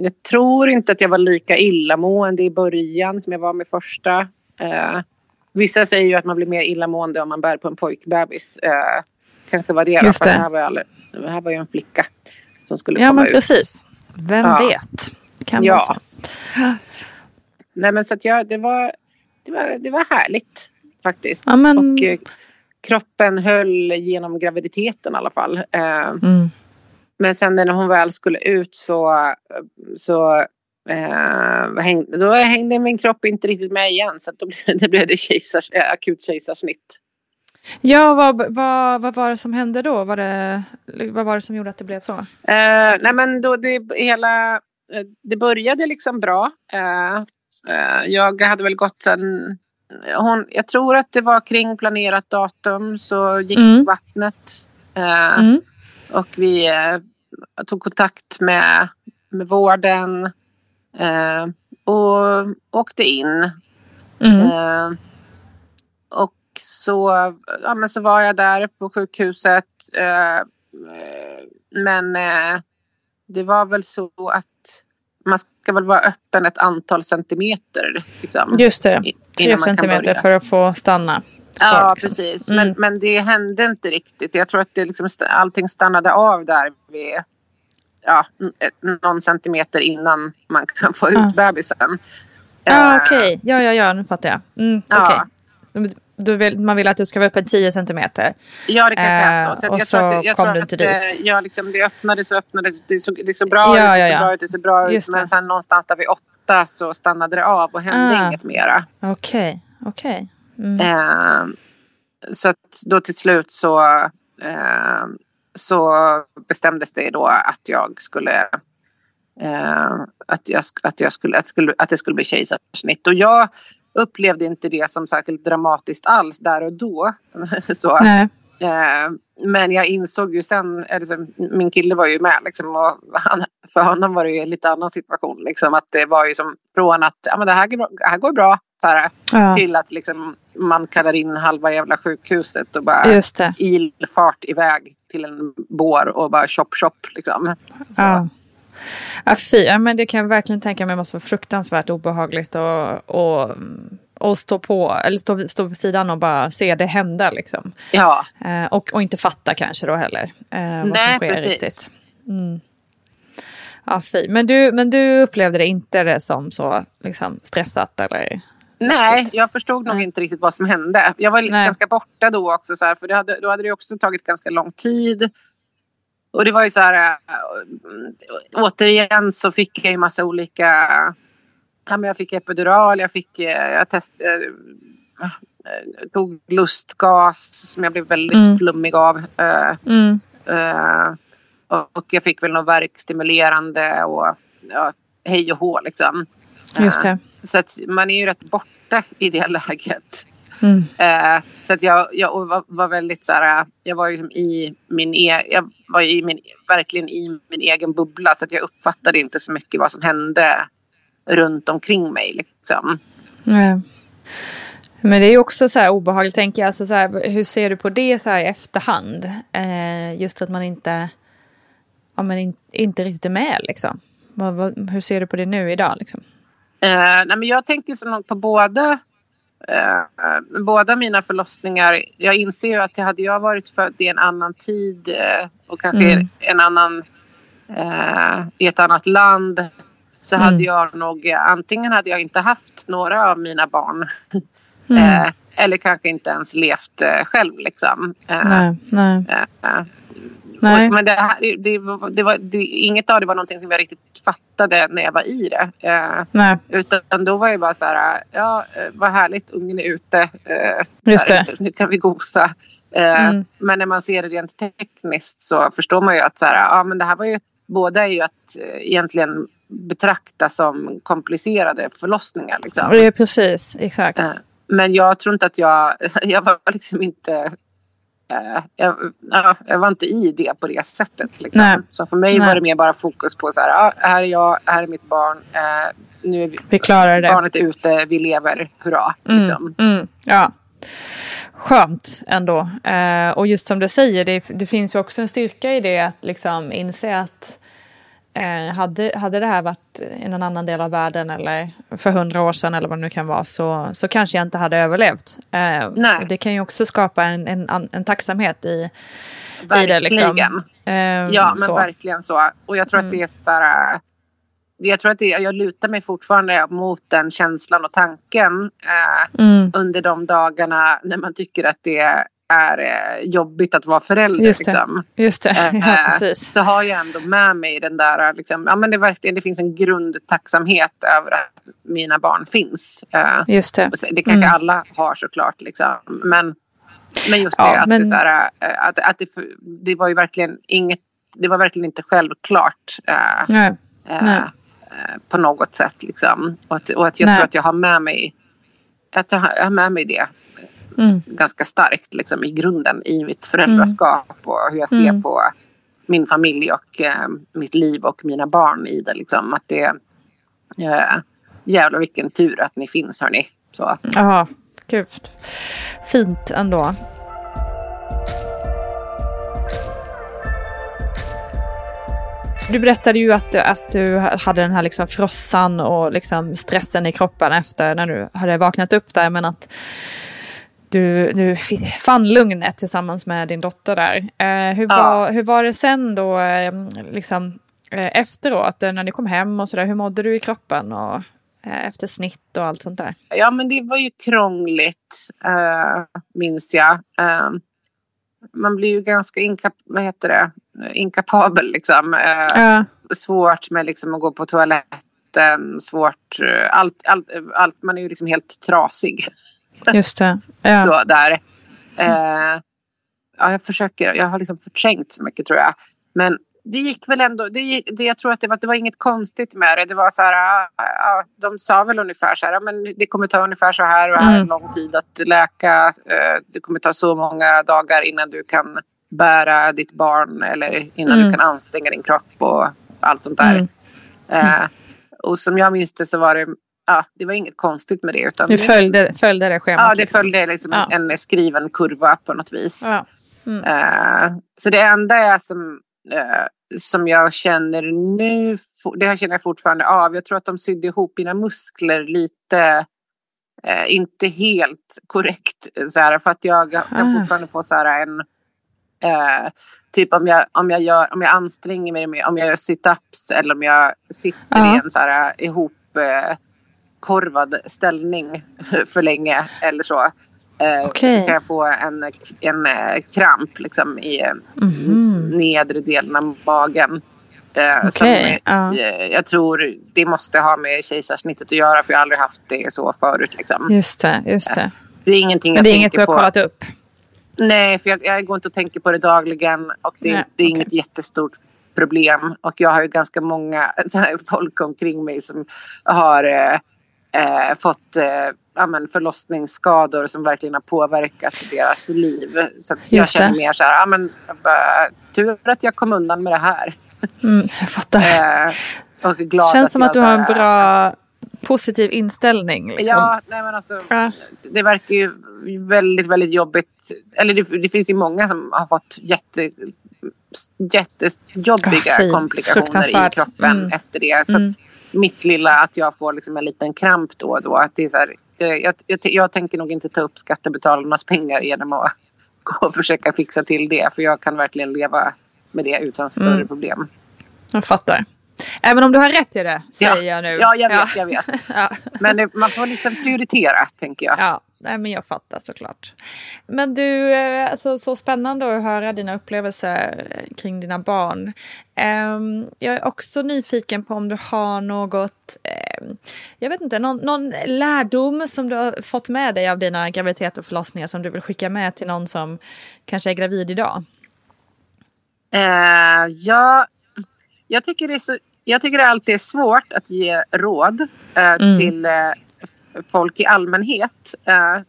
jag tror inte att jag var lika illamående i början som jag var med första. Eh, vissa säger ju att man blir mer illamående om man bär på en pojkbebis. Eh, kanske var det. Just för det. här, var jag det här var ju en flicka som skulle Ja, komma men ut. precis. Vem Ja. vet? Kan Ja. vara så. Nej, men så att jag, det, var, det, var, det var härligt faktiskt. Ja, men- Och eh, kroppen höll genom graviditeten i alla fall. Eh, Mm. Men sen när hon väl skulle ut så, så eh, hängde, då hängde min kropp inte riktigt med igen. Så då blev det, blev det kejsars, eh, akut kejsarsnitt. Ja, vad, vad, vad var det som hände då? Var det, vad var det som gjorde att det blev så? Eh, nej men då det hela, eh, det började liksom bra. Eh, eh, jag hade väl gått sen, hon, jag tror att det var kring planerat datum så gick Mm. vattnet. Eh, Mm. Och vi eh, tog kontakt med, med vården eh, och åkte in. Mm. Eh, och så, ja, men så var jag där på sjukhuset. Eh, men eh, det var väl så att man ska väl vara öppen ett antal centimeter. Liksom, Just det, tre centimeter för att få stanna. Ja, liksom. precis. Mm. Men, men det hände inte riktigt. Jag tror att det liksom, allting stannade av där vid ja, någon centimeter innan man kan få ut Ah. bebisen. Ja, Eh, okej. Ja, ja, ja, nu fattar jag. Mm, Ja. okej. Du vill, man vill att du ska vara uppe 10 centimeter. Ja, det kanske är Eh, så. så och jag tror så att, jag kom tror du inte dit. Ja, liksom, det öppnades och öppnades. Det såg, såg bra Ja, ut, ja, ja. bra ut, det såg bra ut. Just det. Men sen någonstans där vid åtta så stannade det av och hände Ah. inget mera. Okej, okej. Mm. Eh, så att då till slut så, eh, så bestämdes det då att jag skulle eh, att, jag, att, jag skulle, att, skulle, att det skulle bli kejsarsnitt. Och jag upplevde inte det som särskilt dramatiskt alls där och då. så, Nej. Eh, men jag insåg ju sen, liksom, min kille var ju med liksom, och han, för honom var det ju en lite annan situation. Liksom, att det var ju som från att ja, men det, här, här går bra så här, Ja. till att liksom, man kallar in halva jävla sjukhuset och bara ilfart iväg till en bår och bara chop chop liksom. Så. Ja. Ja, fy. Ja, men det kan jag verkligen tänka mig måste vara fruktansvärt obehagligt och, och, och stå på, eller stå, stå på sidan och bara se det hända liksom. Ja, Eh, och, och inte fatta kanske då heller eh, vad som sker precis. riktigt. Mm. Ja, fy. Men du, men du upplevde det inte det som så liksom, stressat eller? Nej, jag förstod nog inte riktigt vad som hände. Jag var Nej. ganska borta då också, så här, för hade, då hade det också tagit ganska lång tid. Och det var ju så här, äh, återigen så fick jag ju massa olika, ja, men jag fick epidural, jag fick, eh, jag test, eh, eh, tog lustgas som jag blev väldigt Mm. flummig av. Mm. Och, jag fick väl något verkstimulerande och ja, hej och hå liksom. Just det. Så att man är ju rätt borta i det läget. Mm. Eh, så att jag, jag var, var väldigt så här, jag var ju som i min, e, jag var i min, verkligen i min egen bubbla så att jag uppfattade inte så mycket vad som hände runt omkring mig liksom. Men det är också så obehagligt, tänker jag. Alltså så här, hur ser du på det så här i efterhand? Eh, just att man inte, ja, men in, inte riktigt är med liksom. Vad, vad, hur ser du på det nu idag liksom? Eh, nej, men jag tänker så på båda, eh, båda mina förlossningar. Jag inser ju att hade jag varit född i en annan tid eh, och kanske Mm. en annan, eh, i ett annat land så Mm. hade jag nog, antingen hade jag inte haft några av mina barn Mm. eh, eller kanske inte ens levt eh, själv. Liksom. Eh, Nej, nej, eh, eh, nej. och- Men det, här, det, det var, det, inget av det var någonting som jag riktigt fattade när jag var i det. Eh, utan då var jag bara så här, ja vad härligt, ungen är ute. Det. Nu kan vi gosa. Mm. Men när man ser det rent tekniskt så förstår man ju att så här, ja, men det här var ju, båda är ju att egentligen betrakta som komplicerade förlossningar. Liksom. Är precis, exakt. Eh, Men jag tror inte att jag, jag var liksom inte eh, jag, ja, jag var inte i det på det sättet. Liksom. Så för mig Nej. var det mer bara fokus på så här, ja, här är jag, här är mitt barn. Eh, nu är vi, Vi klarar det. barnet är ute, vi lever, hurra. Liksom. Mm, ja. Skönt ändå. Och just som du säger, det, det finns ju också en styrka i det att liksom inse att eh, hade, hade det här varit i någon annan del av världen eller för hundra år sedan eller vad det nu kan vara så, så kanske jag inte hade överlevt. Eh, och det kan ju också skapa en, en, en tacksamhet i, i det. Liksom. Eh, Ja, men så. verkligen så. Och jag tror att det är så här... äh, Jag tror att det, jag lutar mig fortfarande mot den känslan och tanken eh, Mm. under de dagarna när man tycker att det är eh, jobbigt att vara förälder. Just det. Liksom. Just det, ja Eh, precis. Så har jag ändå med mig den där, liksom, ja men det, verkligen, det finns en grundtacksamhet över att mina barn finns. Eh, Just det. det kanske Mm. alla har såklart. Liksom. Men, men just det, Ja, att, men- det, här, att, att det, det var ju verkligen inget, det var verkligen inte självklart. Nej. eh, Nej. på något sätt. Liksom. Och, att, och att jag Nej. tror att jag har med mig, att jag har med mig det Mm. ganska starkt liksom, i grunden i mitt föräldraskap och hur jag ser Mm. på min familj och eh, mitt liv och mina barn i det. Liksom. Att det eh, jävlar vilken tur att ni finns hörni. Så. Ja, gud. Fint ändå. Du berättade ju att, att du hade den här liksom frossan och liksom stressen i kroppen efter när du hade vaknat upp där. Men att du, du fann lugnet tillsammans med din dotter där. Eh, hur, Ja. var, hur var det sen då, eh, liksom, eh, efteråt, eh, när ni kom hem och sådär? Hur mådde du i kroppen och eh, efter snitt och allt sånt där? Ja men det var ju krångligt eh, minns jag. Eh, man blir ju ganska inkap vad heter det? inkapabel liksom. Ja, svårt med liksom att gå på toaletten, svårt, allt, allt, allt, man är ju liksom helt trasig. just det. Ja. Så där. Eh, ja, jag försöker, jag har liksom förträngt så mycket tror jag. Men det gick väl ändå, det, gick, det, jag tror att det var, det var inget konstigt med det. Det var så här, ja, de sa väl ungefär så här, men det kommer ta ungefär så här och här Mm. lång tid att läka. Eh, Det kommer ta så många dagar innan du kan bära ditt barn eller innan Mm. du kan anstränga din kropp och allt sånt där. Mm. Eh, och som jag minns det så var det, ja, det var inget konstigt med det. Utan Du följde, följde det schemat? Ja, det liksom. följde liksom Ja. en, en skriven kurva på något vis. Ja. Mm. Eh, så det enda är som, eh, som jag känner nu, det här känner jag fortfarande av. Jag tror att de sydde ihop mina muskler lite, eh, inte helt korrekt. Så här, för att jag kan Ah. fortfarande få så här en, eh, typ om jag, om, jag gör, om jag anstränger mig, om jag gör sit-ups eller om jag sitter i en så här ihop eh, korvad ställning för länge eller så. Eh, Okej. Så kan jag få en, en eh, kramp liksom, i eh, Mhm. nedre delen av magen. Eh, som, eh, jag tror det måste ha med kejsarsnittet att göra för jag har aldrig haft det så förut. Liksom. Just det, just det. Det är ingenting Men det är inget du har på. kollat upp? Nej, för jag, jag går inte och tänker på det dagligen och det, Nej, det är okej. inget jättestort problem. Och jag har ju ganska många folk omkring mig som har eh, eh, fått eh, ja, men förlossningsskador som verkligen har påverkat deras liv. Så att jag känner mer så här, ja, men, bara, tur att jag kom undan med det här. Mm, jag fattar. Eh, och glad Känns som jag att du har en bra positiv inställning. Liksom. Ja, nej men alltså, Ja. det verkar ju väldigt, väldigt jobbigt. Eller det, det finns ju många som har fått jätte, jättejobbiga fy. komplikationer i kroppen Mm. efter det. Så Mm. mitt lilla, att jag får liksom en liten kramp då och då. Att det är så här, det, jag, jag, jag tänker nog inte ta upp skattebetalarnas pengar genom att gå och försöka fixa till det. För jag kan verkligen leva med det utan större Mm. problem. Jag fattar. Även om du har rätt i det, säger Ja. jag nu. Ja, jag vet, jag vet. Men det, man får liksom prioritera, tänker jag. Ja, nej, men jag fattar såklart. Men du, eh, alltså, så spännande att höra dina upplevelser eh, kring dina barn. Ehm, jag är också nyfiken på om du har något, ehm, jag vet inte, någon, någon lärdom som du har fått med dig av dina graviditeter och förlossningar som du vill skicka med till någon som kanske är gravid idag. Eh, ja, jag tycker, det är så, jag tycker det alltid är svårt att ge råd eh, Mm. till eh, folk i allmänhet. Eh,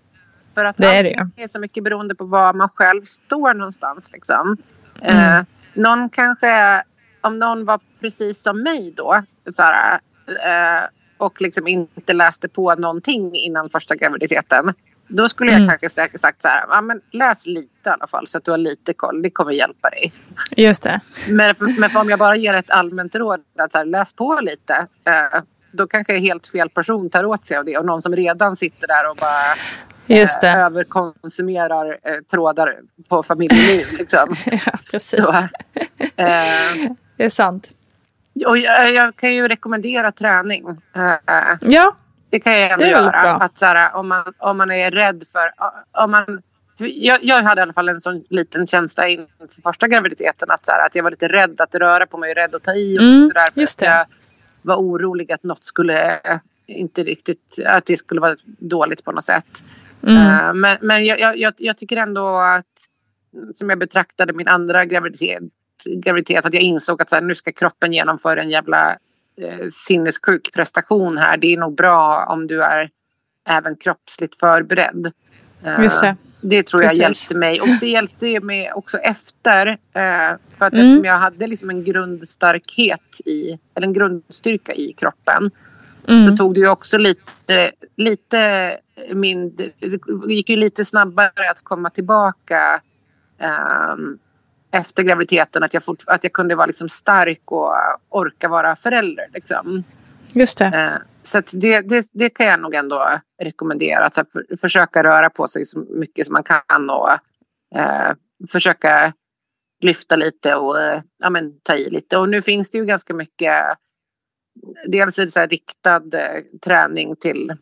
för att Det är det är så mycket beroende på var man själv står någonstans. Liksom. Eh, Mm. någon kanske, om någon var precis som mig då så här, eh, och liksom inte läste på någonting innan första graviditeten. Då skulle jag Mm. kanske säkert sagt så här, ja, men läs lite i alla fall så att du har lite koll. Det kommer hjälpa dig. Just det. Men, men för om jag bara ger ett allmänt råd att så här, läs på lite. Eh, då kanske helt fel person tar åt sig av det. Och någon som redan sitter där och bara Just det. eh, överkonsumerar eh, trådar på familjeliv. Liksom. Ja, precis. Så, eh, Det är sant. och jag, jag kan ju rekommendera träning. Eh, Ja, det kan jag ändå göra. bra. Att, så här, om, man, om man är rädd för... Om man, för jag, jag hade i alla fall en sån liten känsla inför första graviditeten. Att, så här, att jag var lite rädd att röra på mig, rädd att ta i och Mm, sådär. För att jag var orolig att något skulle... Inte riktigt... Att det skulle vara dåligt på något sätt. Mm. Eh, men men jag, jag, jag, jag tycker ändå att... Som jag betraktade min andra graviditet. graviditet att jag insåg att så här, nu ska kroppen genomföra en jävla eh, sinnessjuk prestation här. Det är nog bra om du är även kroppsligt förberedd. Eh, Just det. det tror jag Precis. hjälpte mig. Och det hjälpte mig också efter. Eh, för att Mm. eftersom jag hade liksom en grundstarkhet i, eller en grundstyrka i kroppen. Mm. Så tog det ju också lite, lite mindre, det gick ju lite snabbare att komma tillbaka ehm, efter graviditeten. Att jag, fort, att jag kunde vara liksom stark och orka vara förälder. Liksom. Just det. Eh, så det, det, det kan jag nog ändå rekommendera. Att för, försöka röra på sig så mycket som man kan och eh, försöka lyfta lite och eh, ja, men, ta i lite. Och nu finns det ju ganska mycket Dels så riktad eh, träning till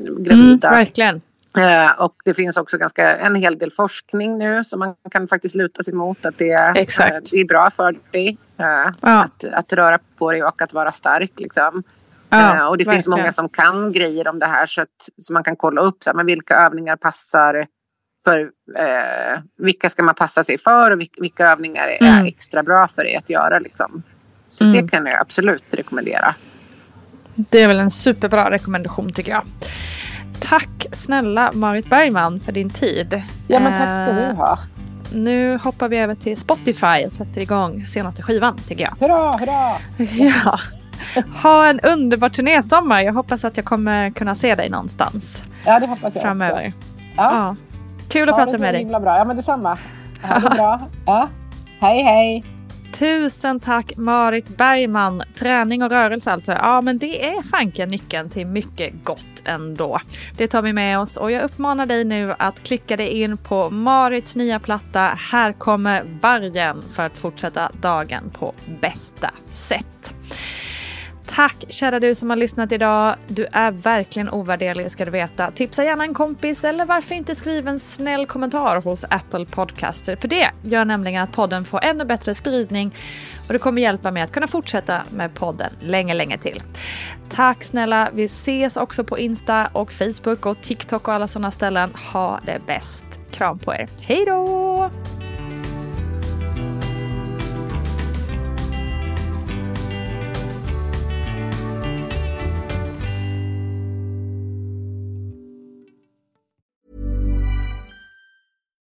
Mm, gravida. verkligen. Eh, och det finns också ganska, en hel del forskning nu som man kan faktiskt luta sig mot att det, eh, det är bra för dig. eh, Ja. att, att röra på dig och att vara stark. Liksom. Ja, Eh, och det finns verkligen. många som kan grejer om det här så, att, så man kan kolla upp så här, men vilka övningar passar för vilka ska man passa sig för och vilka, vilka övningar är Mm. extra bra för dig att göra. Liksom. Så Mm. det kan jag absolut rekommendera. Det är väl en superbra rekommendation tycker jag. Tack snälla Marit Bergman för din tid. Ja, men tack ska Eh, du ha. Nu hoppar vi över till Spotify och sätter igång senaste skivan tycker jag. Hurra, hurra! Ja. Ha en underbar turnésommar. Jag hoppas att jag kommer kunna se dig någonstans Ja, det hoppas jag framöver. också. Ja. Ja. Kul att Ja, prata det med är dig. himla bra. Ja, men detsamma. Ha det bra. Ja. Hej, hej. Tusen tack Marit Bergman. Träning och rörelse alltså. Ja, men det är fanken nyckeln till mycket gott ändå. Det tar vi med oss och jag uppmanar dig nu att klicka dig in på Marits nya platta Här kommer vargen för att fortsätta dagen på bästa sätt. Tack kära du som har lyssnat idag. Du är verkligen ovärderlig ska du veta. Tipsa gärna en kompis eller varför inte skriva en snäll kommentar hos Apple Podcaster. För det gör nämligen att podden får ännu bättre spridning och det kommer hjälpa mig att kunna fortsätta med podden länge, länge till. Tack snälla. Vi ses också på Insta och Facebook och TikTok och alla sådana ställen. Ha det bäst. Kram på er. Hej då!